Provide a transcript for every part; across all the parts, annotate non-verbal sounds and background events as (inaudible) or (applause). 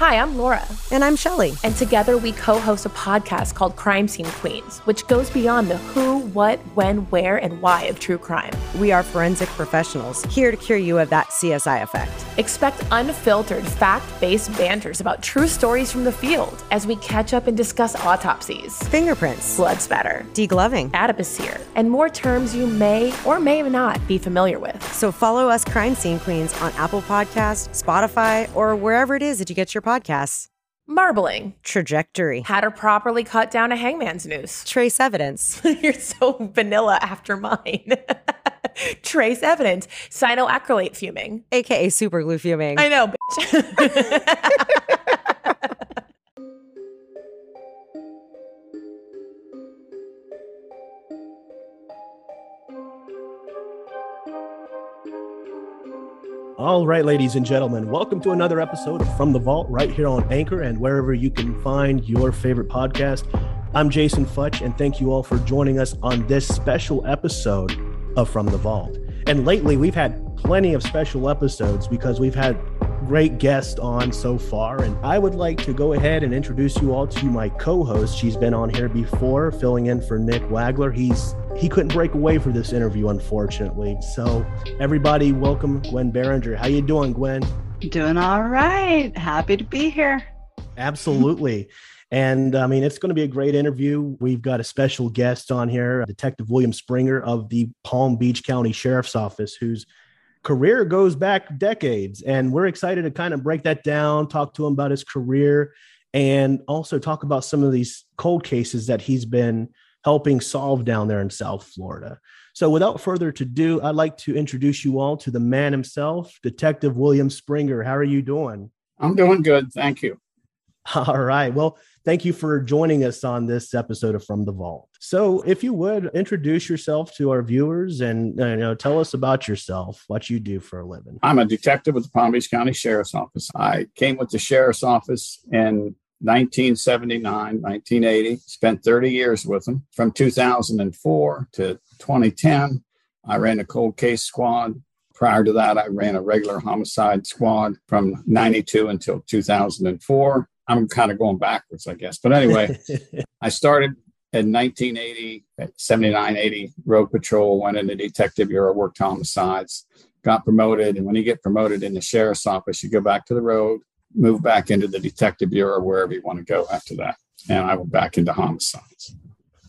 Hi, I'm Laura. And I'm Shelly. And together we co host a podcast called Crime Scene Queens, which goes beyond the who, what, when, where, and why of true crime. We are forensic professionals here to cure you of that CSI effect. Expect unfiltered, fact based banters about true stories from the field as we catch up and discuss autopsies, fingerprints, blood spatter, degloving, adipocere, and more terms you may or may not be familiar with. So follow us, Crime Scene Queens, on Apple Podcasts, Spotify, or wherever it is that you get your podcasts. Marbling. Trajectory. How to properly cut down a hangman's noose. Trace evidence. (laughs) You're so vanilla after mine. (laughs) Trace evidence. Cyanoacrylate fuming. AKA super glue fuming. I know, bitch. (laughs) All right, ladies and gentlemen, welcome to another episode of From the Vault right here on Anchor and wherever you can find your favorite podcast. I'm Jason Futch, and thank you all for joining us on this special episode of From the Vault. And lately, we've had plenty of special episodes because we've had great guest on so far. And I would like to go ahead and introduce you all to my co-host. She's been on here before, filling in for Nick Wagler. He's he couldn't break away for this interview, unfortunately. So everybody, welcome Gwen Barringer. How you doing, Gwen? Doing all right. Happy to be here. Absolutely. And I mean, it's going to be a great interview. We've got a special guest on here, Detective William Springer of the Palm Beach County Sheriff's Office, whose career goes back decades. And we're excited to kind of break that down, talk to him about his career, and also talk about some of these cold cases that he's been helping solve down there in South Florida. So, without further ado, I'd like to introduce you all to the man himself, Detective William Springer. How are you doing? I'm doing good. Thank you. (laughs) All right. Well, thank you for joining us on this episode of From the Vault. So, if you would introduce yourself to our viewers and uh, you know tell us about yourself, what you do for a living. I'm a detective with the Palm Beach County Sheriff's Office. I came with the Sheriff's Office in 1979, 1980, spent 30 years with them. From 2004 to 2010, I ran a cold case squad. Prior to that, I ran a regular homicide squad from 92 until 2004. I'm kind of going backwards, I guess. But anyway, (laughs) I started in 1980, 79, 80, road patrol, went into detective bureau, worked homicides, got promoted. And when you get promoted in the sheriff's office, you go back to the road, move back into the detective bureau wherever you want to go after that. And I went back into homicides.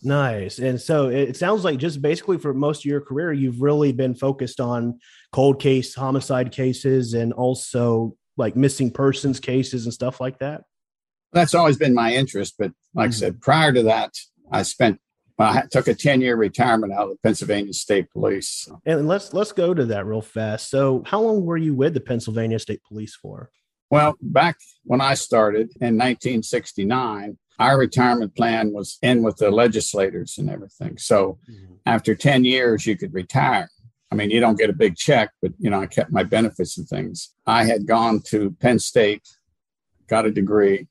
Nice. And so it sounds like just basically for most of your career, you've really been focused on cold case homicide cases and also like missing persons cases and stuff like that. That's always been my interest. But like mm-hmm. I said, prior to that, I spent I took a 10 year retirement out of the Pennsylvania State Police. And let's let's go to that real fast. So, how long were you with the Pennsylvania State Police for? Well, back when I started in 1969, our retirement plan was in with the legislators and everything. So mm-hmm. after 10 years, you could retire. I mean, you don't get a big check, but you know, I kept my benefits and things. I had gone to Penn State, got a degree,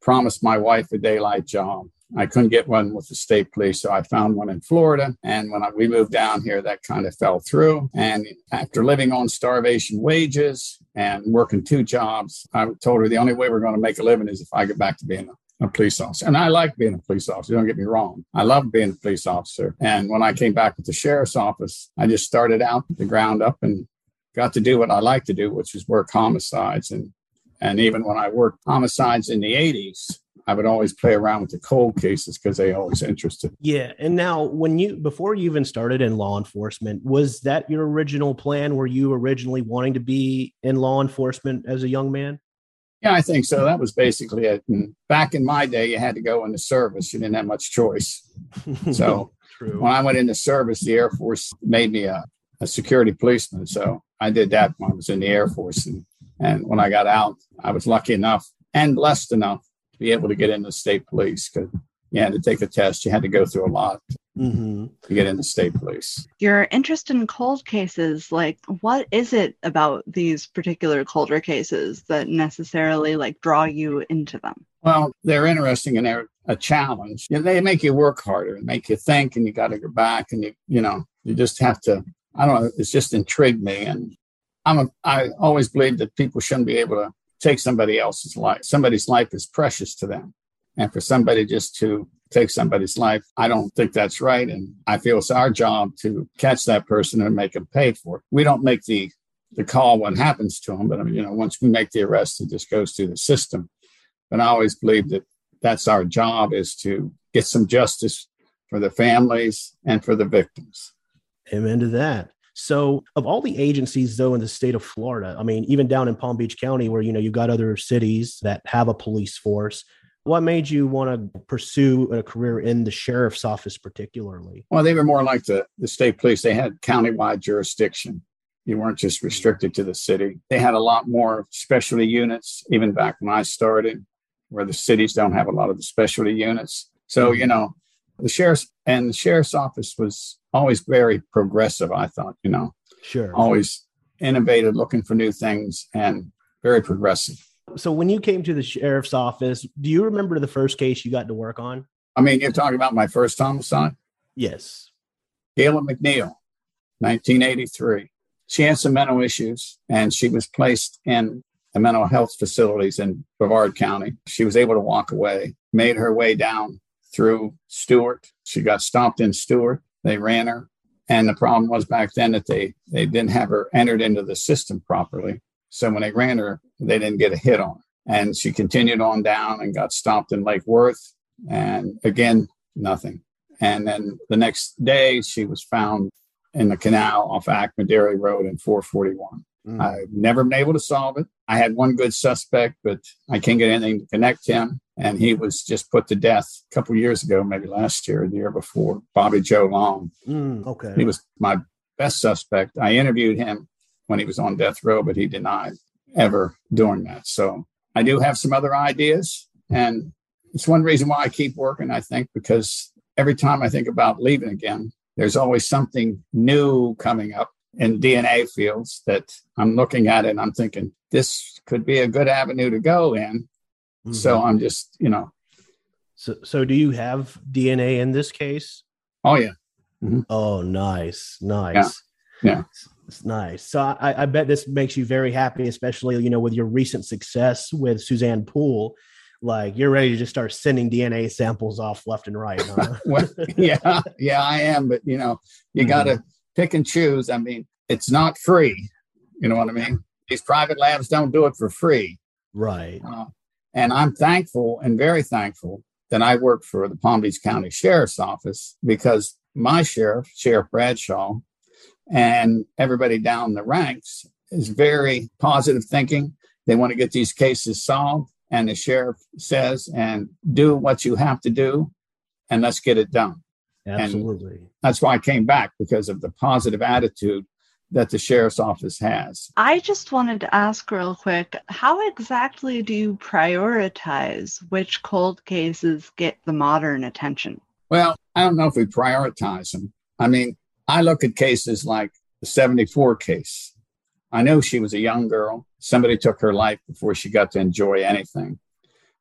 promised my wife a daylight job. I couldn't get one with the state police, so I found one in Florida. And when I, we moved down here, that kind of fell through. And after living on starvation wages and working two jobs, I told her the only way we're going to make a living is if I get back to being a, a police officer. And I like being a police officer. Don't get me wrong. I love being a police officer. And when I came back with the sheriff's office, I just started out the ground up and got to do what I like to do, which is work homicides. And and even when I worked homicides in the 80s, I would always play around with the cold cases because they always interested. Yeah. And now when you before you even started in law enforcement, was that your original plan? Were you originally wanting to be in law enforcement as a young man? Yeah, I think so. That was basically it. And back in my day, you had to go into service. You didn't have much choice. (laughs) So when I went into service, the Air Force made me a, a security policeman. So I did that when I was in the Air Force. And, and when I got out, I was lucky enough and blessed enough to be able to get into state police because you had to take a test. You had to go through a lot mm-hmm. to get into state police. Your interest in cold cases, like what is it about these particular colder cases that necessarily like draw you into them? Well, they're interesting and they're a challenge. You know, they make you work harder and make you think, and you got to go back and you, you know, you just have to. I don't know. It's just intrigued me, and I'm a. I always believe that people shouldn't be able to take somebody else's life. Somebody's life is precious to them. And for somebody just to take somebody's life, I don't think that's right. And I feel it's our job to catch that person and make them pay for it. We don't make the the call what happens to them, but I mean, you know, once we make the arrest, it just goes through the system. But I always believe that that's our job is to get some justice for the families and for the victims. Amen to that. So, of all the agencies, though, in the state of Florida, I mean, even down in Palm Beach County, where you know you've got other cities that have a police force, what made you want to pursue a career in the sheriff's office, particularly? Well, they were more like the the state police. They had countywide jurisdiction. You weren't just restricted to the city. They had a lot more specialty units, even back when I started, where the cities don't have a lot of the specialty units. So, you know, the sheriff's and the sheriff's office was always very progressive, I thought, you know. Sure. Always innovative, looking for new things and very progressive. So when you came to the sheriff's office, do you remember the first case you got to work on? I mean, you're talking about my first homicide? Yes. Gayla McNeil, 1983. She had some mental issues and she was placed in the mental health facilities in Brevard County. She was able to walk away, made her way down through Stuart. She got stopped in Stuart. They ran her. And the problem was back then that they, they didn't have her entered into the system properly. So when they ran her, they didn't get a hit on her. And she continued on down and got stopped in Lake Worth. And again, nothing. And then the next day, she was found in the canal off Acme Road in 441. Mm. I've never been able to solve it. I had one good suspect, but I can't get anything to connect him. And he was just put to death a couple years ago, maybe last year, the year before. Bobby Joe Long. Mm, okay. He was my best suspect. I interviewed him when he was on death row, but he denied ever doing that. So I do have some other ideas. And it's one reason why I keep working, I think, because every time I think about leaving again, there's always something new coming up in DNA fields that I'm looking at and I'm thinking this could be a good avenue to go in. Mm-hmm. So I'm just, you know. So, so do you have DNA in this case? Oh yeah. Mm-hmm. Oh, nice, nice. Yeah. yeah. It's nice. So I, I bet this makes you very happy, especially you know with your recent success with Suzanne Poole. Like you're ready to just start sending DNA samples off left and right. Huh? (laughs) well, yeah, yeah, I am. But you know, you mm-hmm. got to pick and choose. I mean, it's not free. You know what I mean? These private labs don't do it for free. Right. Uh, and I'm thankful and very thankful that I work for the Palm Beach County Sheriff's Office because my sheriff, Sheriff Bradshaw, and everybody down the ranks is very positive thinking. They want to get these cases solved. And the sheriff says, and do what you have to do, and let's get it done. Absolutely. And that's why I came back because of the positive attitude that the sheriff's office has. I just wanted to ask real quick how exactly do you prioritize which cold cases get the modern attention? Well, I don't know if we prioritize them. I mean, I look at cases like the 74 case. I know she was a young girl. Somebody took her life before she got to enjoy anything.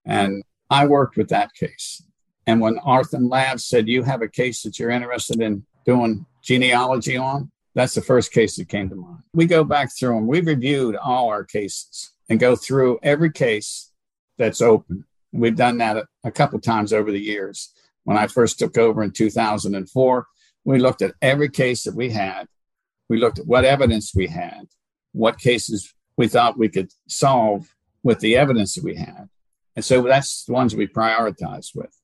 And I worked with that case. And when Othram Labs said, You have a case that you're interested in doing genealogy on, that's the first case that came to mind. We go back through them. We've reviewed all our cases and go through every case that's open. We've done that a, a couple times over the years. When I first took over in 2004, we looked at every case that we had. We looked at what evidence we had, what cases we thought we could solve with the evidence that we had. And so that's the ones we prioritized with.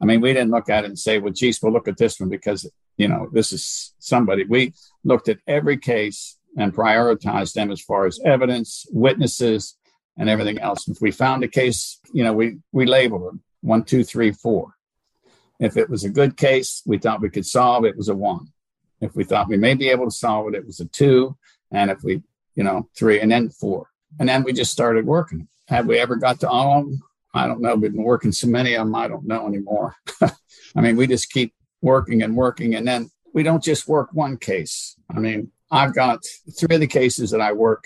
I mean, we didn't look at it and say, well, geez, we'll look at this one because, you know, this is somebody. We looked at every case and prioritized them as far as evidence, witnesses, and everything else. If we found a case, you know, we, we labeled them one, two, three, four. If it was a good case, we thought we could solve it was a one. If we thought we may be able to solve it, it was a two. And if we, you know, three and then four. And then we just started working. Have we ever got to all of them? I don't know. We've been working so many of them, I don't know anymore. (laughs) I mean, we just keep working and working. And then we don't just work one case. I mean, I've got three of the cases that I work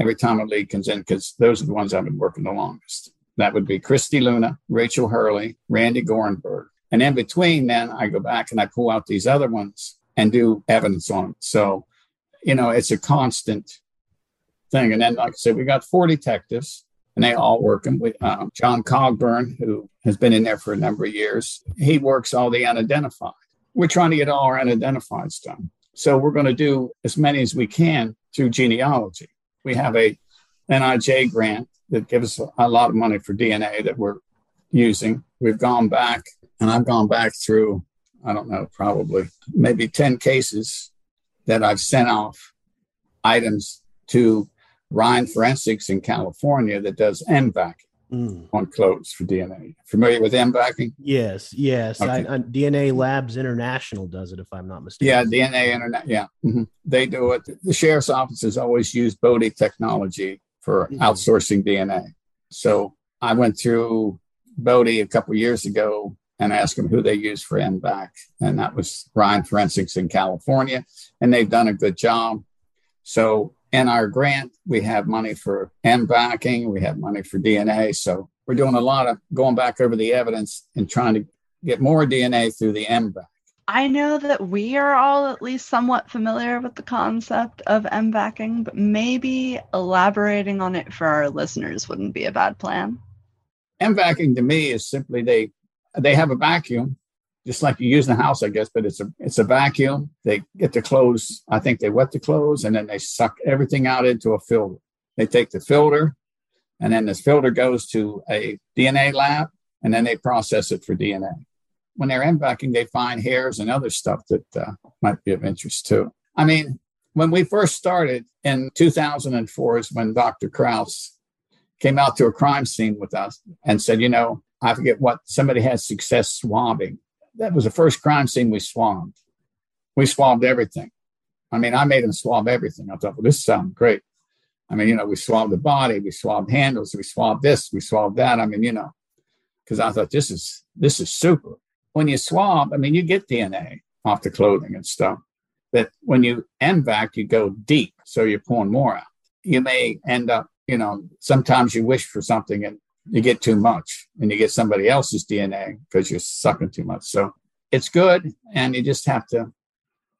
every time a lead comes in because those are the ones I've been working the longest. That would be Christy Luna, Rachel Hurley, Randi Gorenberg. And in between, then I go back and I pull out these other ones and do evidence on them. So, you know, it's a constant thing. And then, like I said, we got four detectives and they all work them with um, John Cogburn, who has been in there for a number of years. He works all the unidentified. We're trying to get all our unidentified done. So we're going to do as many as we can through genealogy. We have a NIJ grant that gives us a lot of money for DNA that we're using. We've gone back, and I've gone back through, I don't know, probably maybe 10 cases that I've sent off items to Ryan Forensics in California that does MVAC mm. on clothes for DNA. Familiar with MVACing? Yes, yes. Okay. I, I, DNA Labs International does it, if I'm not mistaken. Yeah, DNA Internet. Yeah, mm-hmm. they do it. The sheriff's office has always used Bode technology for mm-hmm. outsourcing DNA. So I went through Bode a couple years ago and asked them who they use for MVAC, and that was Ryan Forensics in California, and they've done a good job. So in our grant, we have money for MVACing, we have money for DNA. So we're doing a lot of going back over the evidence and trying to get more DNA through the MVAC. I know that we are all at least somewhat familiar with the concept of MVACing, but maybe elaborating on it for our listeners wouldn't be a bad plan. MVACing to me is simply they they have a vacuum just like you use in the house, I guess, but it's a it's a vacuum. They get the clothes, I think they wet the clothes and then they suck everything out into a filter. They take the filter and then this filter goes to a DNA lab and then they process it for DNA. When they're MVACing, they find hairs and other stuff that uh, might be of interest too. I mean, when we first started in 2004 is when Dr. Kraus came out to a crime scene with us and said, you know, I forget what somebody had success swabbing that was the first crime scene we swabbed. We swabbed everything. I mean, I made them swab everything. I thought, well, this sounds great. I mean, you know, we swabbed the body, we swabbed handles, we swabbed this, we swabbed that. I mean, you know, because I thought this is this is super. When you swab, I mean, you get DNA off the clothing and stuff. That when you MVAC, you go deep, so you're pulling more out. You may end up, you know, sometimes you wish for something and you get too much and you get somebody else's DNA because you're sucking too much. So it's good. And you just have to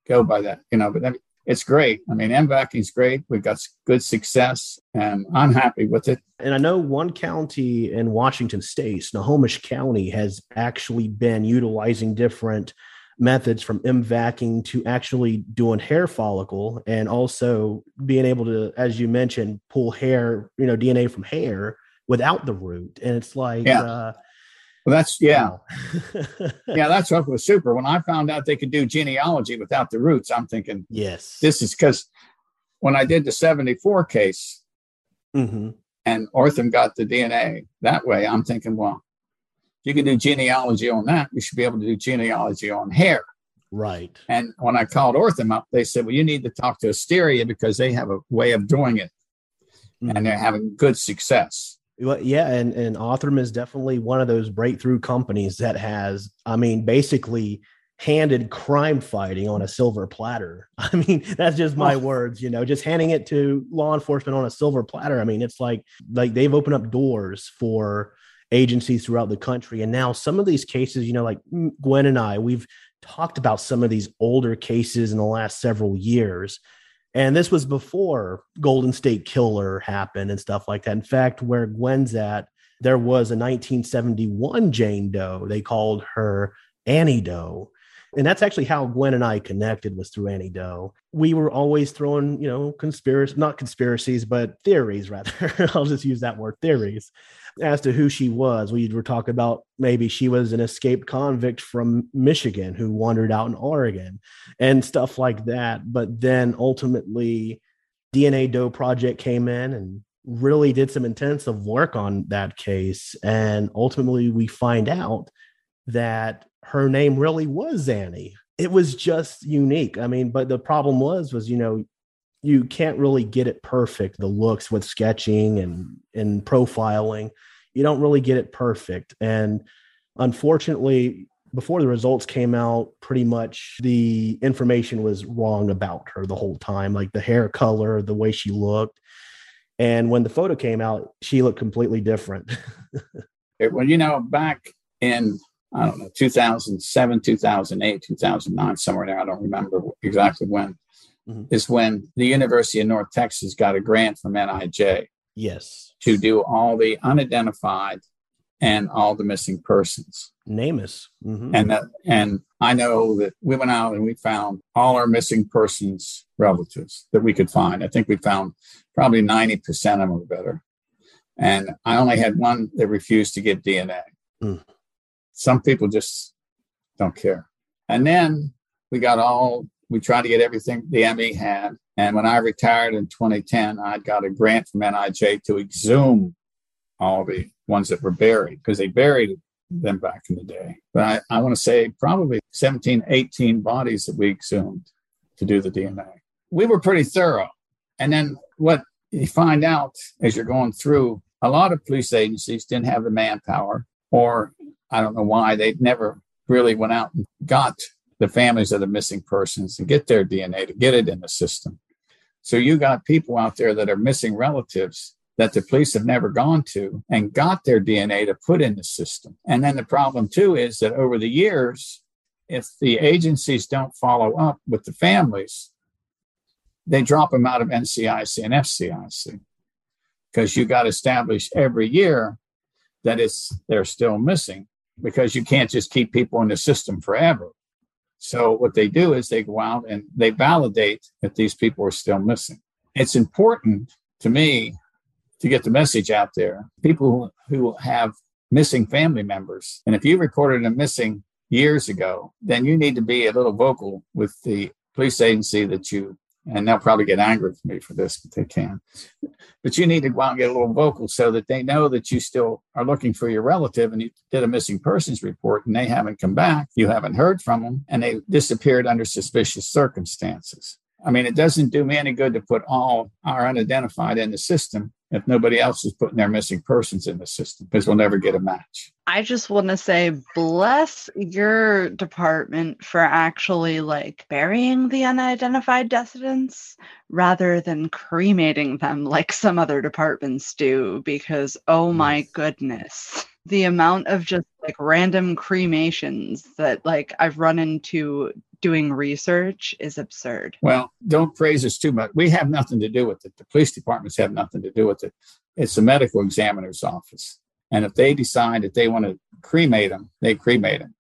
go by that, you know, but it's great. I mean, MVAC is great. We've got good success and I'm happy with it. And I know one county in Washington state, Snohomish County, has actually been utilizing different methods from MVACing to actually doing hair follicle and also being able to, as you mentioned, pull hair, you know, DNA from hair without the root. And it's like, yeah. Uh, well, that's yeah, (laughs) yeah. That's what was super. When I found out they could do genealogy without the roots, I'm thinking, yes, this is because when I did the '74 case, mm-hmm. and Othram got the DNA that way, I'm thinking, well, if you can do genealogy on that. We should be able to do genealogy on hair. Right. And when I called Othram up, they said, well, you need to talk to Astrea because they have a way of doing it, mm-hmm. and they're having good success. Well, yeah, and and Othram is definitely one of those breakthrough companies that has, I mean, basically handed crime fighting on a silver platter. (laughs) I mean, that's just my oh. words, you know, just handing it to law enforcement on a silver platter. I mean, it's like like they've opened up doors for agencies throughout the country. And now some of these cases, you know, like Gwen and I, we've talked about some of these older cases in the last several years and this was before Golden State Killer happened and stuff like that. In fact, where Gwen's at, there was a 1971 Jane Doe. They called her Annie Doe. And that's actually how Gwen and I connected was through Annie Doe. We were always throwing, you know, conspiracy, not conspiracies, but theories rather. (laughs) I'll just use that word theories as to who she was. We were talking about maybe she was an escaped convict from Michigan who wandered out in Oregon and stuff like that. But then ultimately, DNA Doe Project came in and really did some intensive work on that case. And ultimately, we find out that her name really was Annie. It was just unique. I mean, but the problem was, was, you know, you can't really get it perfect the looks with sketching and and profiling you don't really get it perfect and unfortunately before the results came out pretty much the information was wrong about her the whole time like the hair color the way she looked and when the photo came out she looked completely different (laughs) well you know back in i don't know 2007 2008 2009 somewhere there i don't remember exactly when mm-hmm. is when the University of North Texas got a grant from NIJ. Yes. To do all the unidentified and all the missing persons. NamUs. Mm-hmm. And that, and I know that we went out and we found all our missing persons relatives that we could find. I think we found probably 90% of them or better. And I only had one that refused to give DNA. Mm. Some people just don't care. And then we got all, we tried to get everything the ME had. And when I retired in 2010, I got a grant from NIJ to exhume all the ones that were buried because they buried them back in the day. But I, I want to say probably 17, 18 bodies that we exhumed to do the DNA. We were pretty thorough. And then what you find out as you're going through, a lot of police agencies didn't have the manpower, or I don't know why, they never really went out and got the families of the missing persons and get their DNA to get it in the system. So you got people out there that are missing relatives that the police have never gone to and got their DNA to put in the system. And then the problem, too, is that over the years, if the agencies don't follow up with the families, they drop them out of NCIC and FCIC because you got to establish every year that it's they're still missing because you can't just keep people in the system forever. So what they do is they go out and they validate that these people are still missing. It's important to me to get the message out there. People who have missing family members, and if you reported a missing years ago, then you need to be a little vocal with the police agency that you and they'll probably get angry with me for this, but they can. But you need to go out and get a little vocal so that they know that you still are looking for your relative and you did a missing persons report and they haven't come back. You haven't heard from them and they disappeared under suspicious circumstances. I mean, it doesn't do me any good to put all our unidentified in the system if nobody else is putting their missing persons in the system because we'll never get a match. I just want to say, bless your department for actually like burying the unidentified dissidents rather than cremating them like some other departments do, because oh my goodness the amount of just like random cremations that like I've run into doing research is absurd. Well, don't praise us too much. We have nothing to do with it. The police departments have nothing to do with it. It's the medical examiner's office. And if they decide that they want to cremate them, they cremate them.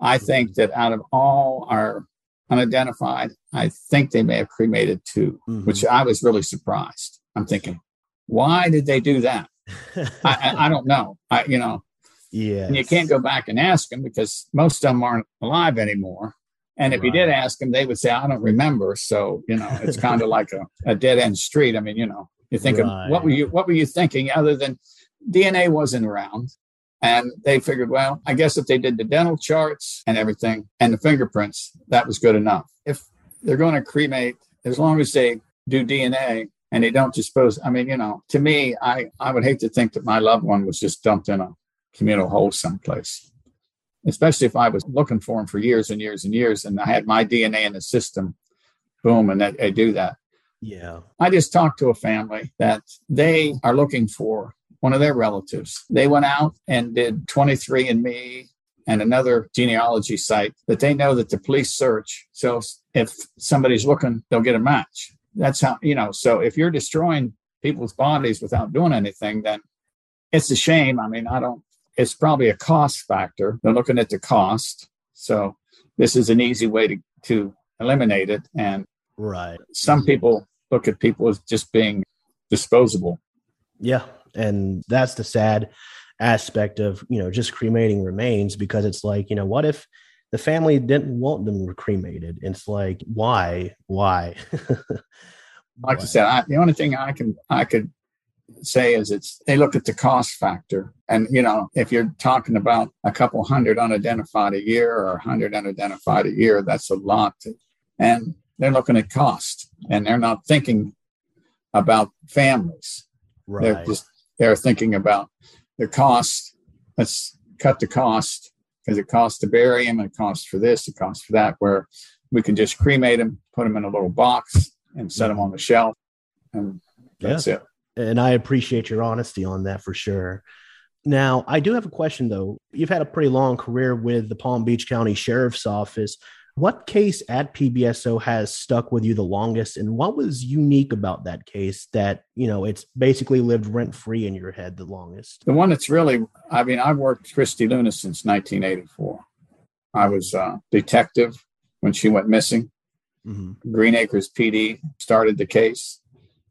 I think that out of all our unidentified, I think they may have cremated 2 mm-hmm. which I was really surprised. I'm thinking, why did they do that? I, I, I, don't know. I, you know, (laughs) yeah. And you can't go back and ask them because most of them aren't alive anymore. And if right. you did ask them, they would say, I don't remember. So, you know, it's (laughs) kind of like a, a dead end street. I mean, you know, you think right. of what were you what were you thinking other than DNA wasn't around? And they figured, well, I guess if they did the dental charts and everything and the fingerprints, that was good enough. If they're going to cremate, as long as they do DNA, and they don't dispose. I mean, you know, to me, I, I would hate to think that my loved one was just dumped in a communal hole someplace, especially if I was looking for him for years and years and years and I had my DNA in the system, boom, and they, do that. Yeah. I just talked to a family that they are looking for one of their relatives. They went out and did 23andMe and another genealogy site that they know that the police search. So if somebody's looking, they'll get a match that's how you know so if you're destroying people's bodies without doing anything then it's a shame i mean i don't it's probably a cost factor. They're looking at the cost. So this is an easy way to to eliminate it. And right. some mm-hmm. people look at people as just being disposable. Yeah. And that's the sad aspect of you know just cremating remains because it's like you know what if the family didn't want them cremated. It's like, why? Why? (laughs) like I said, I, the only thing I can I could say is it's they look at the cost factor, and you know, if you're talking about a couple hundred unidentified a year or a hundred unidentified a year, that's a lot. To, and they're looking at cost, and they're not thinking about families. Right. They're just they're thinking about the cost. Let's cut the cost because it costs to bury him, it costs for this, it costs for that. Where we can just cremate him, put him in a little box, and set him mm-hmm. on the shelf, and that's yeah. it. And I appreciate your honesty on that for sure. Now, I do have a question though. You've had a pretty long career with the Palm Beach County Sheriff's Office. What case at PBSO has stuck with you the longest, and what was unique about that case that you know it's basically lived rent free in your head the longest? The one that's really, I mean, I've worked Christy Luna since 1984. I was a detective when she went missing. Mm-hmm. Green Acres PD started the case.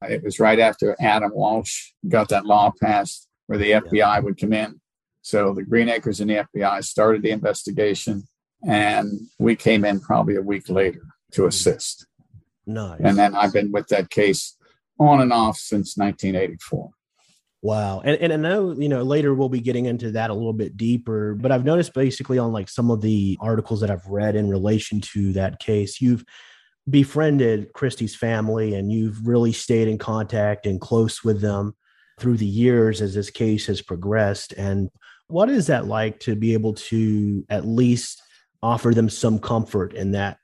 It was right after Adam Walsh got that law passed where the FBI yeah. would come in. So the Green Acres and the FBI started the investigation and we came in probably a week later to hmm. assist. Nice. And then I've been with that case on and off since 1984. Wow. And, and I know, you know, later we'll be getting into that a little bit deeper, but I've noticed basically on like some of the articles that I've read in relation to that case, you've befriended Christy's family and you've really stayed in contact and close with them through the years as this case has progressed. And what is that like to be able to at least offer them some comfort in that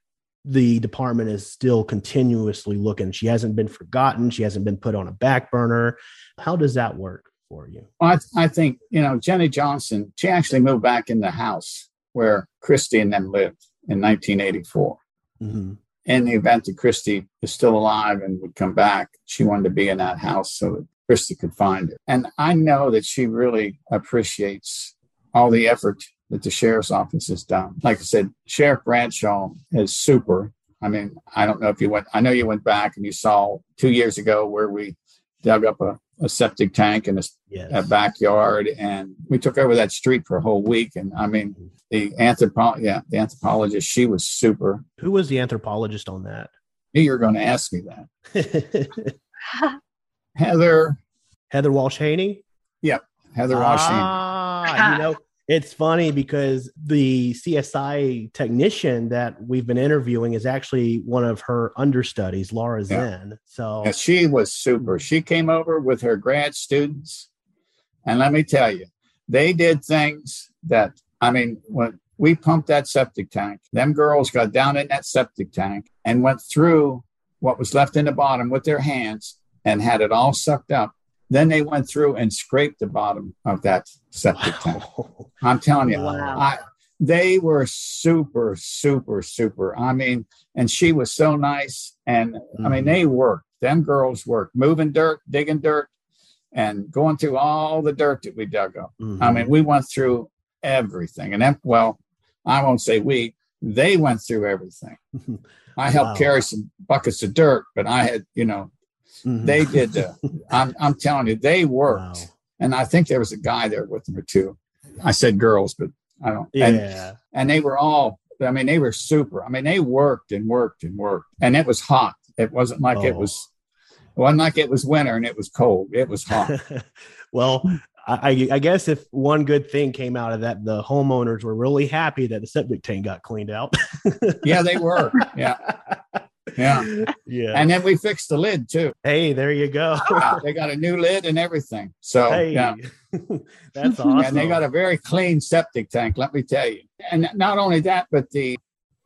the department is still continuously looking. She hasn't been forgotten. She hasn't been put on a back burner. How does that work for you? Well, I, th- I think, you know, Jenny Johnson, she actually moved back in the house where Christy and them lived in 1984. Mm-hmm. In the event that Christy is still alive and would come back, she wanted to be in that house so that Christy could find her. And I know that she really appreciates all the effort that the sheriff's office has done. Like I said, Sheriff Bradshaw is super. I mean, I don't know if you went, I know you went back and you saw two years ago where we dug up a, a septic tank in a, yes. a, backyard and we took over that street for a whole week. And I mean, the anthropo- yeah, the anthropologist, she was super. Who was the anthropologist on that? You were going to ask me that. (laughs) Heather. Heather Walsh Haney? Yep. Heather Walsh Ah, you know, it's funny because the CSI technician that we've been interviewing is actually one of her understudies, Laura Zinn. So yeah, she was super. She came over with her grad students. And let me tell you, they did things that, I mean, when we pumped that septic tank, them girls got down in that septic tank and went through what was left in the bottom with their hands and had it all sucked up then they went through and scraped the bottom of that septic tank. I'm telling you, wow. I, they were super, super, super. I mean, and she was so nice. And mm-hmm. I mean, mm-hmm. they worked. Them girls worked, moving dirt, digging dirt, and going through all the dirt that we dug up. Mm-hmm. I mean, we went through everything. And then, well, I won't say we, they went through everything. (laughs) I helped wow. carry some buckets of dirt, but I had, you know, Mm-hmm. They did. Uh, (laughs) I'm, I'm telling you, they worked. Wow. And I think there was a guy there with them or two. I said girls, but I don't. Yeah. And, and they were all, I mean, they were super. I mean, they worked and worked and worked. And it was hot. It wasn't like oh. it was, it wasn't like it was winter and it was cold. It was hot. (laughs) well, I, I, guess if one good thing came out of that, the homeowners were really happy that the septic tank got cleaned out. yeah, they were. (laughs) Yeah. Yeah. (laughs) Yeah. And then we fixed the lid too. Hey, there you go. (laughs) yeah, they got a new lid and everything. So hey, yeah. (laughs) that's awesome. And they got a very clean septic tank, let me tell you. And not only that, but the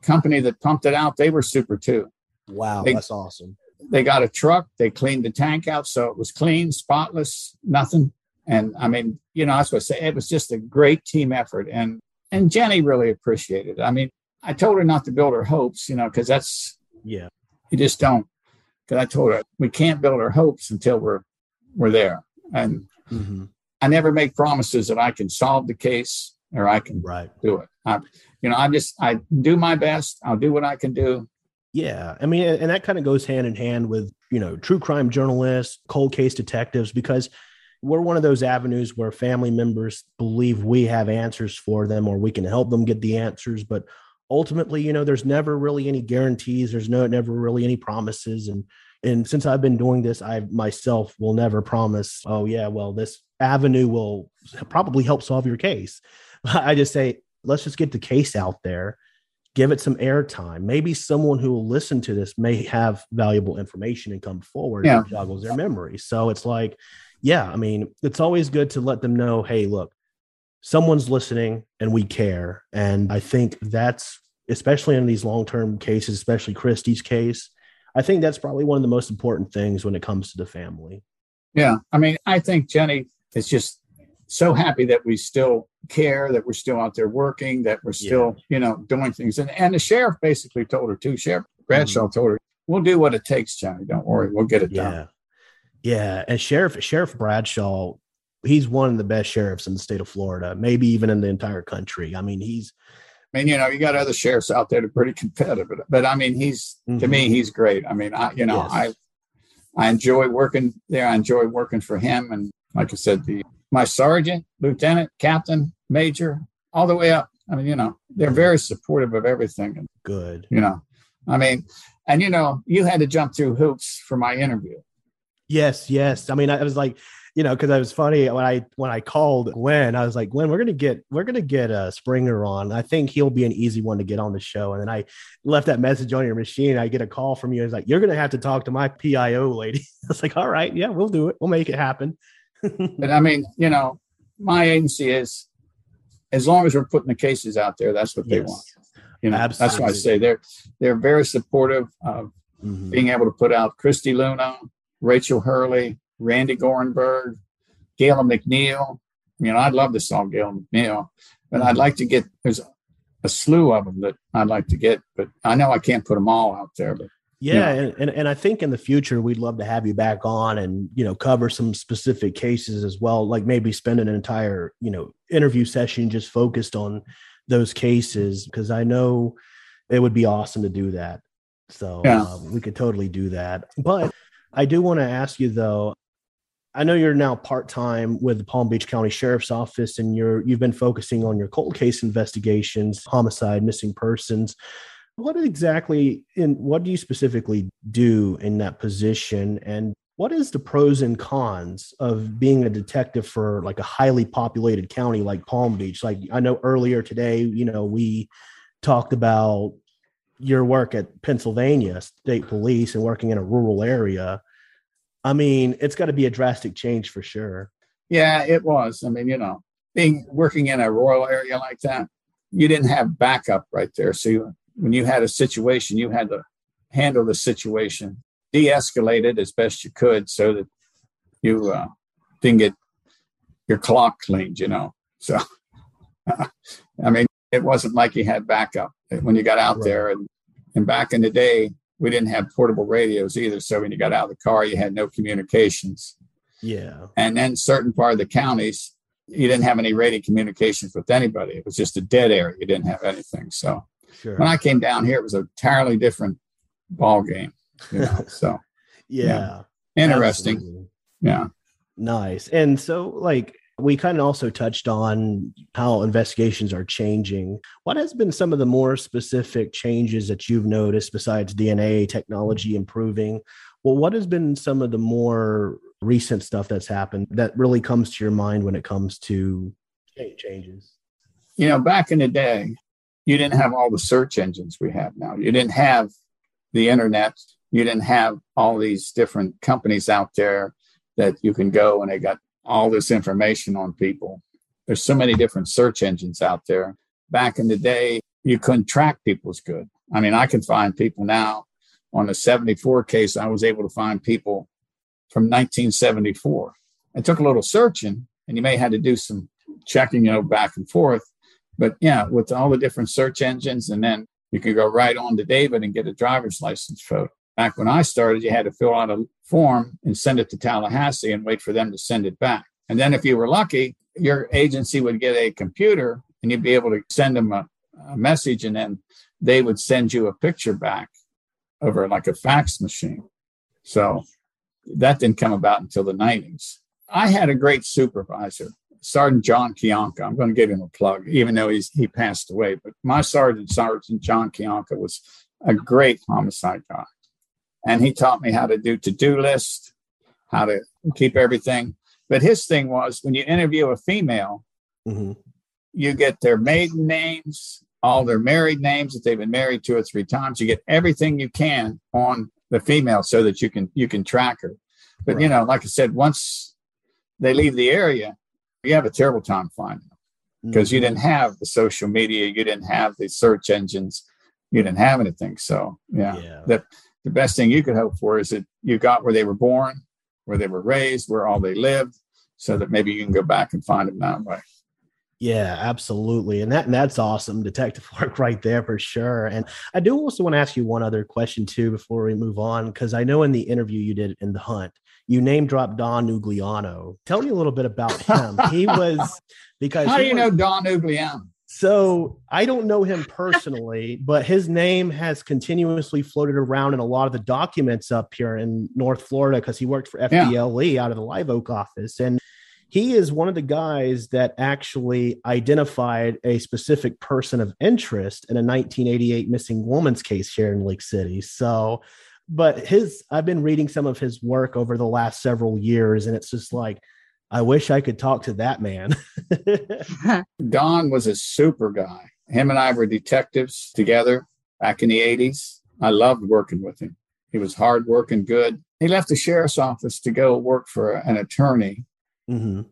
company that pumped it out, they were super too. Wow, they, that's awesome. They got a truck, they cleaned the tank out so it was clean, spotless, nothing. And I mean, you know, I was going to say it was just a great team effort. And and Jenny really appreciated it. I mean, I told her not to build her hopes, you know, because that's yeah. You just don't. Because I told her we can't build our hopes until we're we're there. And mm-hmm. I never make promises that I can solve the case or I can right. do it. I, you know, I just I do my best. I'll do what I can do. Yeah, I mean, and that kind of goes hand in hand with you know true crime journalists, cold case detectives, because we're one of those avenues where family members believe we have answers for them or we can help them get the answers, but ultimately, you know, there's never really any guarantees. There's no never really any promises. And and since I've been doing this, I myself will never promise, oh yeah, well, this avenue will probably help solve your case. (laughs) I just say, let's just get the case out there, give it some airtime. Maybe someone who will listen to this may have valuable information and come forward yeah. and juggles their memory. So it's like, yeah, I mean, it's always good to let them know, hey, look, someone's listening and we care. And I think that's especially in these long term cases, especially Christy's case. I think that's probably one of the most important things when it comes to the family. Yeah. I mean, I think Jenny is just so happy that we still care, that we're still out there working, that we're still, yeah. you know, doing things. And and the sheriff basically told her too. Sheriff Bradshaw mm-hmm. told her, "We'll do what it takes, Johnny. Don't worry, we'll get it yeah. done." Yeah, and Sheriff Sheriff Bradshaw, he's one of the best sheriffs in the state of Florida, maybe even in the entire country. I mean, he's I mean, you know, you got other sheriffs out there that are pretty competitive, but, but I mean, he's mm-hmm. to me, mm-hmm. he's great. I mean, I you know, yes. I I enjoy working there. I enjoy working for him, and like I said, the my sergeant, lieutenant, captain, major, all the way up. I mean, you know, they're very supportive of everything. Good. You know, I mean, and you know, you had to jump through hoops for my interview. Yes, yes. I mean, I was like, you know, because it was funny when I when I called Gwen, I was like, Gwen, we're gonna get we're gonna get uh, Springer on. I think he'll be an easy one to get on the show. And then I left that message on your machine. I get a call from you. It's like, you're gonna have to talk to my PIO lady. (laughs) I was like, all right, yeah, we'll do it. We'll make it happen. (laughs) but I mean, you know, my agency is as long as we're putting the cases out there, that's what they yes. want. You know, Absolutely. that's why I say they're they're very supportive of mm-hmm. being able to put out Christy Luna, Rachel Hurley, Randi Gorenberg, Galen McNeil. You know, I'd love to saw Galen McNeil, but I'd like to get there's a slew of them that I'd like to get, but I know I can't put them all out there. But yeah, and, and, and I think in the future we'd love to have you back on and you know cover some specific cases as well, like maybe spend an entire you know interview session just focused on those cases because I know it would be awesome to do that. So yeah. uh, we could totally do that. But I do want to ask you though. I know you're now part time with the Palm Beach County Sheriff's Office, and you're you've been focusing on your cold case investigations, homicide, missing persons. What exactly in what do you specifically do in that position, and what is the pros and cons of being a detective for like a highly populated county like Palm Beach? Like I know earlier today, you know, we talked about your work at Pennsylvania State Police and working in a rural area. I mean, it's got to be a drastic change for sure. Yeah, it was. I mean, you know, being working in a rural area like that, you didn't have backup right there. So you, when you had a situation, you had to handle the situation, de-escalate it as best you could, so that you uh, didn't get your clock cleaned. You know, so (laughs) I mean, it wasn't like you had backup when you got out right. there. And, and back in the day, we didn't have portable radios either. So when you got out of the car, you had no communications. Yeah. And then certain part of the counties, you didn't have any radio communications with anybody. It was just a dead area. You didn't have anything. So sure. when I came down here, it was a entirely different ball game. You know, (laughs) so yeah. yeah. Interesting. Absolutely. Yeah. Nice. And so like we kind of also touched on how investigations are changing. What has been some of the more specific changes that you've noticed besides DNA technology improving? Well, what has been some of the more recent stuff that's happened that really comes to your mind when it comes to changes? You know, back in the day, you didn't have all the search engines we have now. You didn't have the internet. You didn't have all these different companies out there that you can go and they got all this information on people. There's so many different search engines out there. Back in the day, you couldn't track people as good. I mean, I can find people now on the 74 case. I was able to find people from 1974. It took a little searching, and you may have to do some checking, you know, back and forth. But yeah, with all the different search engines, and then you can go right on to David and get a driver's license photo. Back when I started, you had to fill out a form and send it to Tallahassee and wait for them to send it back. And then, if you were lucky, your agency would get a computer and you'd be able to send them a, a message, and then they would send you a picture back over like a fax machine. So that didn't come about until the 90s. I had a great supervisor, Sergeant John Kianka. I'm going to give him a plug, even though he's he passed away. But my sergeant, Sergeant John Kianka, was a great homicide guy and he taught me how to do to-do list, how to keep everything. But his thing was when you interview a female, mm-hmm. you get their maiden names, all their married names that they've been married two or three times. You get everything you can on the female so that you can you can track her. But right. you know, like I said, once they leave the area, you have a terrible time finding them because mm-hmm. you didn't have the social media, you didn't have the search engines, you didn't have anything. So yeah, yeah. that the best thing you could hope for is that you got where they were born, where they were raised, where all they lived, so that maybe you can go back and find them that way. Yeah, absolutely. And that and that's awesome detective (laughs) work right there for sure. And I do also want to ask you one other question too before we move on because I know in the interview you did in the hunt, you name dropped Don Ugliano. Tell me a little bit about him. he (laughs) was because How do you was, know Don Ugliano? So I don't know him personally, but his name has continuously floated around in a lot of the documents up here in North Florida because he worked for FDLE yeah. out of the Live Oak office. And he is one of the guys that actually identified a specific person of interest in a 1988 missing woman's case here in Lake City. So, but his, I've been reading some of his work over the last several years, and it's just like, I wish I could talk to that man. (laughs) Don was a super guy. Him and I were detectives together back in the 80s. I loved working with him. He was hardworking, good. He left the sheriff's office to go work for an attorney Mm-hmm.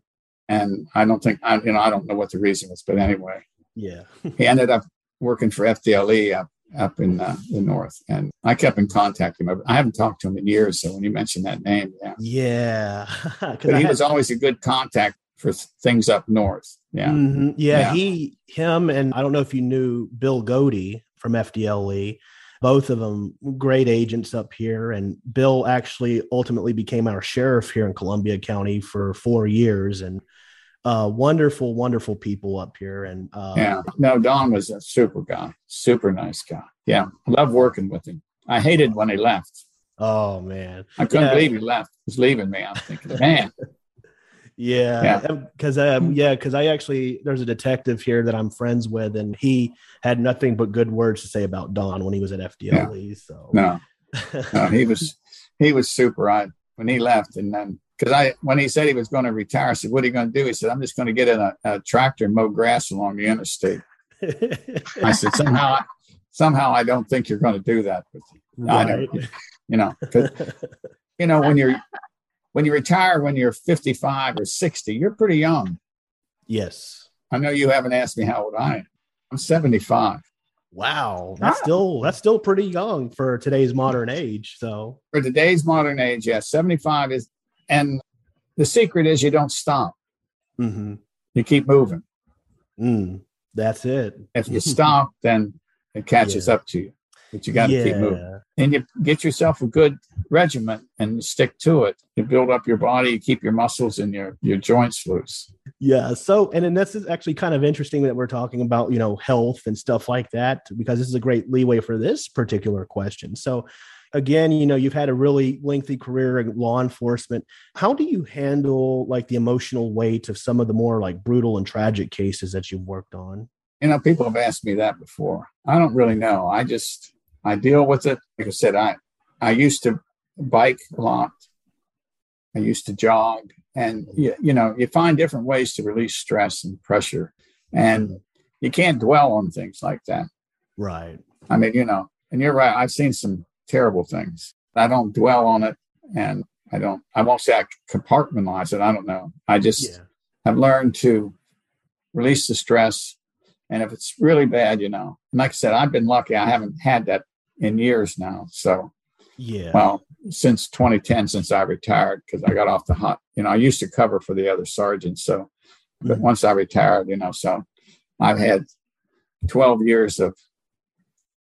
And I don't think I, you know, I don't know what the reason was, but anyway, yeah, (laughs) he ended up working for FDLE up up in uh, the north, and I kept in contact with him. I haven't talked to him in years, so when you mentioned that name, yeah, yeah, (laughs) but he had, was always a good contact for things up north. Yeah. Mm-hmm. yeah, yeah, he, him, and I don't know if you knew Bill Gootee from FDLE both of them great agents up here. And Bill actually ultimately became our sheriff here in Columbia County for four years. And uh, wonderful, wonderful people up here. And uh, yeah, no, Don was a super guy, super nice guy. Yeah, love working with him. I hated when he left. Oh man, I couldn't yeah. believe he left. He's leaving me. I'm thinking, man, (laughs) yeah, because yeah. um, yeah, because I actually there's a detective here that I'm friends with, and he had nothing but good words to say about Don when he was at FDLE. Yeah. So no, (laughs) no, he was he was super. I when he left, and then because I when he said he was going to retire, I said, "What are you going to do?" He said, "I'm just going to get in a, a tractor and mow grass along the interstate." (laughs) I said, "Somehow, somehow, I don't think you're going to do that." But right. I don't, you know, you know when you're when you retire when you're 55 or 60, you're pretty young. Yes. I know you haven't asked me how old I am. I'm 75. Wow, that's ah. still that's still pretty young for today's modern age. So for today's modern age, yes, 75 is, and the secret is you don't stop. Mm-hmm. You keep moving. Mm, that's it. If you (laughs) stop, then it catches yeah. up to you but you got to yeah. keep moving. And you get yourself a good regiment and stick to it. You build up your body, you keep your muscles and your your joints loose. Yeah. So, and then this is actually kind of interesting that we're talking about, you know, health and stuff like that, because this is a great leeway for this particular question. So, again, you know, you've had a really lengthy career in law enforcement. How do you handle like the emotional weight of some of the more like brutal and tragic cases that you've worked on? You know, people have asked me that before. I don't really know. I just I deal with it. Like I said, I I used to bike a lot. I used to jog, and you, you know, you find different ways to release stress and pressure, and you can't dwell on things like that. Right. I mean, you know, and you're right. I've seen some terrible things. I don't dwell on it, and I don't. I won't say I compartmentalize it. I don't know. I just yeah. have learned to release the stress, and if it's really bad, you know, and like I said, I've been lucky. I haven't had that in years now. So, yeah. Well, since 2010, since I retired, because I got off the hunt. You know, I used to cover for the other sergeants. So, but mm-hmm. once I retired, you know, so I've had 12 years of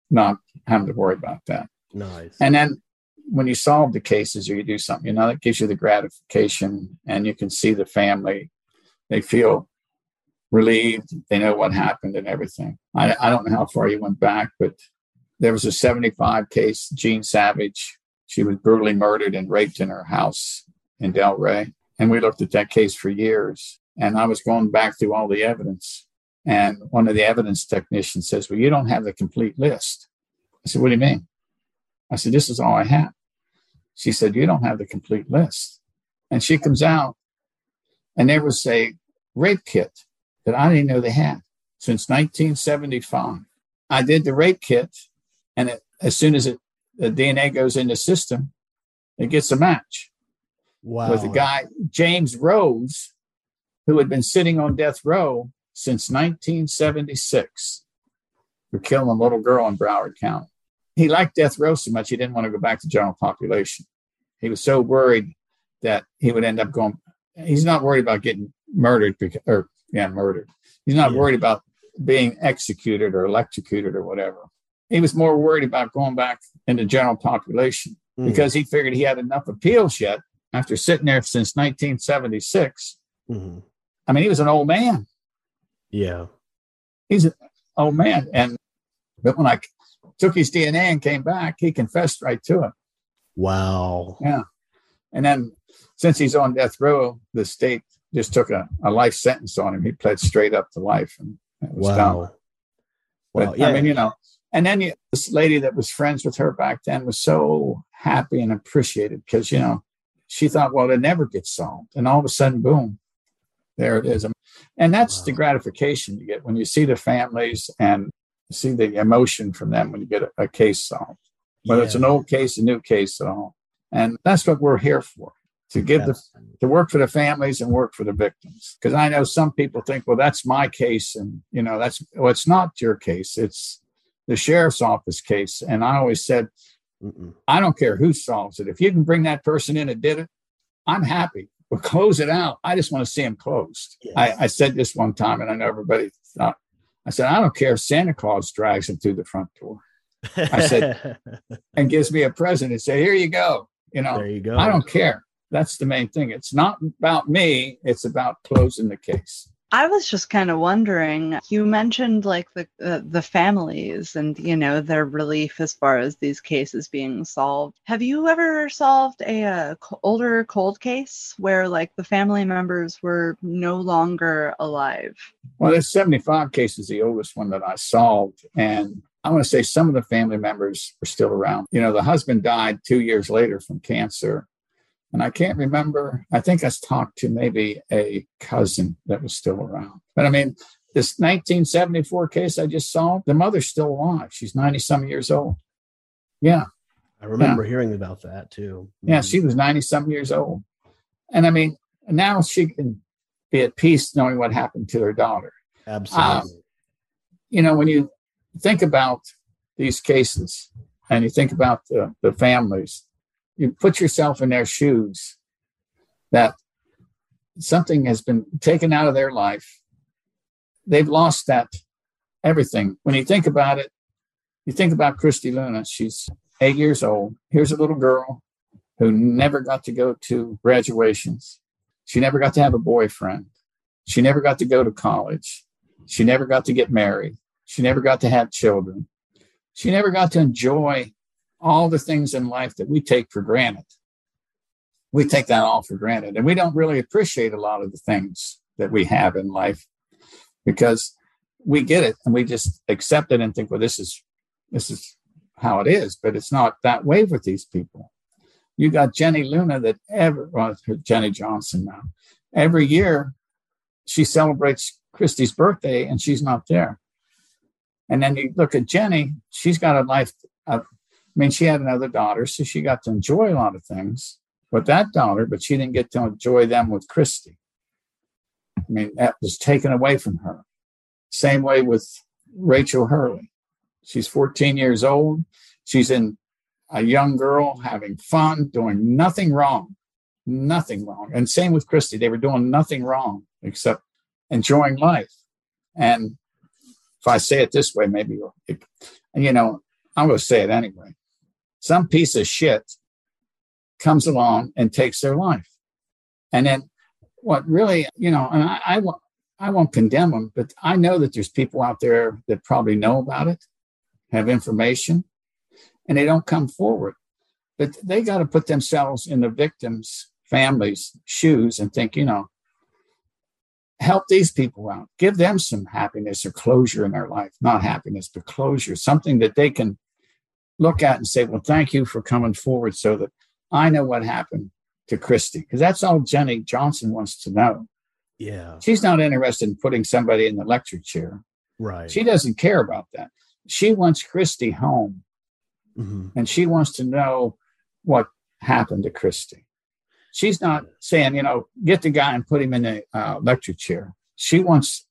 not having to worry about that. Nice. And then when you solve the cases or you do something, you know, that gives you the gratification and you can see the family. They feel relieved. They know what happened and everything. I, I don't know how far you went back, but there was a 75 case, Jean Savage. She was brutally murdered and raped in her house in Delray. And we looked at that case for years. And I was going back through all the evidence. And one of the evidence technicians says, Well, you don't have the complete list. I said, What do you mean? I said, This is all I have. She said, You don't have the complete list. And she comes out, and there was a rape kit that I didn't know they had since 1975. I did the rape kit and it, as soon as it, the DNA goes in the system, it gets a match wow. with a guy, James Rose, who had been sitting on death row since 1976 for killing a little girl in Broward County. He liked death row so much he didn't want to go back to general population. He was so worried that he would end up going he's not worried about getting murdered because, or yeah, murdered. He's not Yeah. worried about being executed or electrocuted or whatever. He was more worried about going back into general population Mm. because he figured he had enough appeals yet after sitting there since 1976. Mhm. I mean, he was an old man. yeah. He's an old man. And but when I took his DNA and came back, he confessed right to it. Wow. Yeah. And then since he's on death row, the state just took a, a life sentence on him. He pled straight up to life and it was done. Wow. But Wow. Yeah. I mean, you know, and then you, this lady that was friends with her back then was so happy and appreciated because, you know, she thought, well, it never gets solved. And all of a sudden, boom, there it is. And that's the gratification you get when you see the families and see the emotion from them when you get a, a case solved, whether it's an old case, a new case at all. And that's what we're here for to give the to work for the families and work for the victims. Because I know some people think, well, that's my case, and you know, that's well, it's not your case. It's the sheriff's office case. And I always said, Mm-mm. I don't care who solves it. If you can bring that person in that did it, I'm happy. We'll close it out. I just want to see them closed. Yes. I, I said this one time, and I know everybody thought. I said, I don't care if Santa Claus drags him through the front door I said- (laughs) and gives me a present and say, "Here you go." You know, there you go. I don't care. That's the main thing. It's not about me. It's about closing the case. I was just kind of wondering. You mentioned like the uh, the families and you know their relief as far as these cases being solved. Have you ever solved a, uh older cold case where like the family members were no longer alive? Well, this 75 case is the oldest one that I solved. And I want to say some of the family members are still around. You know, the husband died two years later from cancer. And I can't remember, I think I talked to maybe a cousin that was still around. But I mean, this 1974 case I just saw, the mother's still alive. She's 90 some years old. Yeah. I remember hearing about that too. Yeah, Mhm. she was 90 some years old. And I mean, now she can be at peace knowing what happened to her daughter. absolutely. You know, when you think about these cases and you think about the, the families, you put yourself in their shoes that something has been taken out of their life. They've lost that everything. When you think about it, you think about Christy Luna. She's eight years old. Here's a little girl who never got to go to graduations. She never got to have a boyfriend. She never got to go to college. She never got to get married. She never got to have children. She never got to enjoy all the things in life that we take for granted. We take that all for granted. And we don't really appreciate a lot of the things that we have in life because we get it and we just accept it and think, well, this is this is how it is. But it's not that way with these people. You got Jenny Luna that ever well, Jenny Johnson now. Every year she celebrates Christy's birthday and she's not there. And then you look at Jenny, she's got a life. Of, I mean, she had another daughter, so she got to enjoy a lot of things with that daughter, but she didn't get to enjoy them with Christy. I mean, that was taken away from her. Same way with Rachel Hurley. She's 14 years old. She's in a young girl having fun, doing nothing wrong, nothing wrong. And same with Christy. They were doing nothing wrong except enjoying life. And if I say it this way, maybe, you know, I'm going to say it anyway. Some piece of shit comes along and takes their life. And then what really, you know, and I, I won't, I won't condemn them, but I know that there's people out there that probably know about it, have information, and they don't come forward. But they got to put themselves in the victim's family's shoes and think, you know, help these people out, give them some happiness or closure in their life, not happiness, but closure, something that they can look at and say, well, thank you for coming forward so that I know what happened to Christy. Because that's all Jenny Johnson wants to know. Yeah. She's not interested in putting somebody in the lecture chair. Right. She doesn't care about that. She wants Christy home Mhm. and she wants to know what happened to Christy. She's not saying, you know, get the guy and put him in a uh, lecture chair. She wants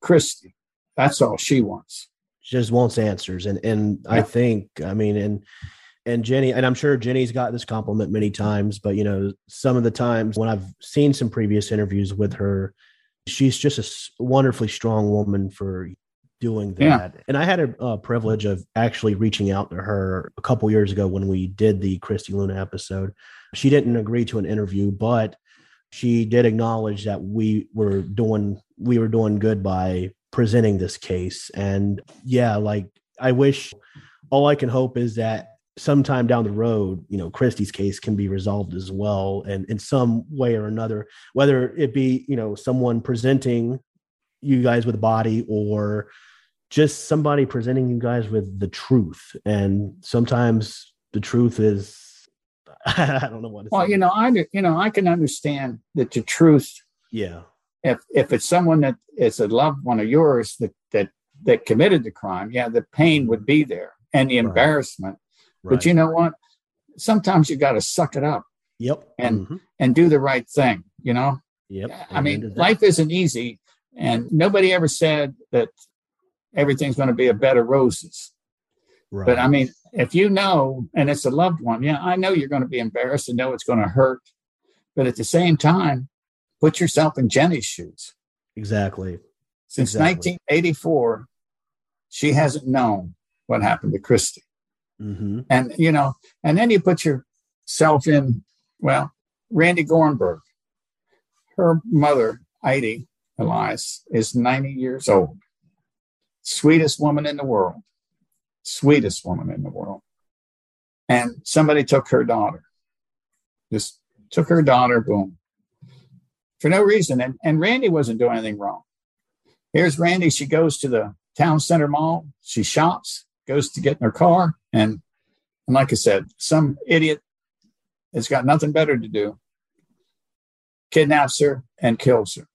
Christy. That's all she wants. She just wants answers. And and I think, I mean, and and Jenny, and I'm sure Jenny's got this compliment many times, but you know, some of the times when I've seen some previous interviews with her, she's just a wonderfully strong woman for doing that. Yeah. And I had a, a, privilege of actually reaching out to her a couple years ago when we did the Christy Luna episode. She didn't agree to an interview, but she did acknowledge that we were doing we were doing good by presenting this case. And yeah, like I wish all I can hope is that sometime down the road, you know, Christy's case can be resolved as well, and in some way or another, whether it be you know someone presenting you guys with a body or just somebody presenting you guys with the truth. And sometimes the truth is, (laughs) I don't know what. well, say. you know, I you know I can understand that the truth. Yeah. If if it's someone that is a loved one of yours that that that committed the crime, yeah, the pain would be there and the embarrassment Right. But you know what? Sometimes you got to suck it up. Yep. And mm-hmm. and do the right thing. You know. Yep. I mean, life isn't easy, and nobody ever said that everything's going to be a bed of roses. Right. But I mean, if you know, and it's a loved one, yeah, I know you're going to be embarrassed and know it's going to hurt. But at the same time, put yourself in Jenny's shoes. Exactly. Since exactly. 1984, she hasn't known what happened to Christy. Mm-hmm. And, you know, and then you put yourself in, well, Randi Gorenberg, her mother, Heidi Elias, is 90 years old. Sweetest woman in the world. Sweetest woman in the world. And somebody took her daughter. Just took her daughter, boom. For no reason. And, and Randi wasn't doing anything wrong. Here's Randi. She goes to the town center mall. She shops, goes to get in her car. And, and like I said, some idiot has got nothing better to do, kidnaps her and kills her.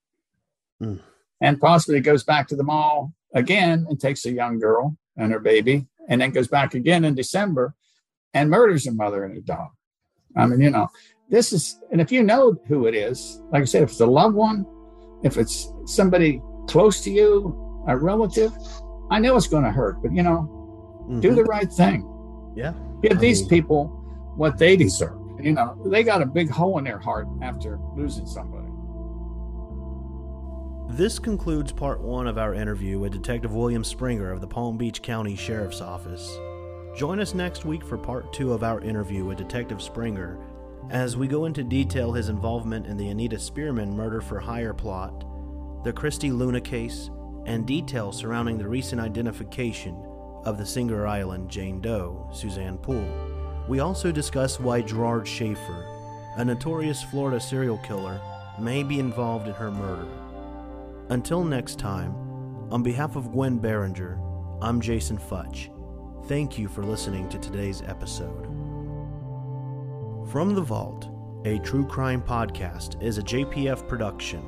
Mm. And possibly goes back to the mall again and takes a young girl and her baby, and then goes back again in December and murders her mother and her dog. I mean, you know, this is, and if you know who it is, like I said, if it's a loved one, if it's somebody close to you, a relative, I know it's going to hurt, but you know, Mm-hmm. Do the right thing. Yeah. Give I these mean, people what they deserve. You know, they got a big hole in their heart after losing somebody. This concludes part one of our interview with Detective William Springer of the Palm Beach County Sheriff's Office. Join us next week for part two of our interview with Detective Springer as we go into detail his involvement in the Anita Spearman murder for hire plot, the Christy Luna case, and details surrounding the recent identification of the Singer Island Jane Doe, Suzanne Poole. We also discuss why Gerard Schaefer, a notorious Florida serial killer, may be involved in her murder. Until next time, on behalf of Gwen Barringer, I'm Jason Futch. Thank you for listening to today's episode. From the Vault, a true crime podcast, is a JPF production.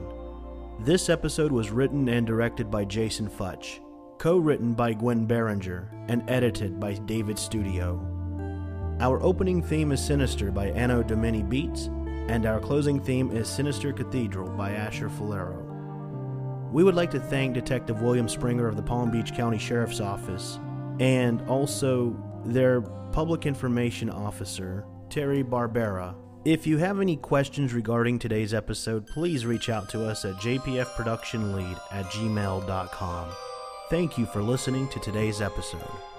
This episode was written and directed by Jason Futch co written by Gwen Barringer and edited by David Studio. Our opening theme is Sinister by Anno Domini Beats, and our closing theme is Sinister Cathedral by Asher Fulero. We would like to thank Detective William Springer of the Palm Beach County Sheriff's Office and also their public information officer, Terri Barbera. If you have any questions regarding today's episode, please reach out to us at jpfproductionlead at gmail.com. Thank you for listening to today's episode.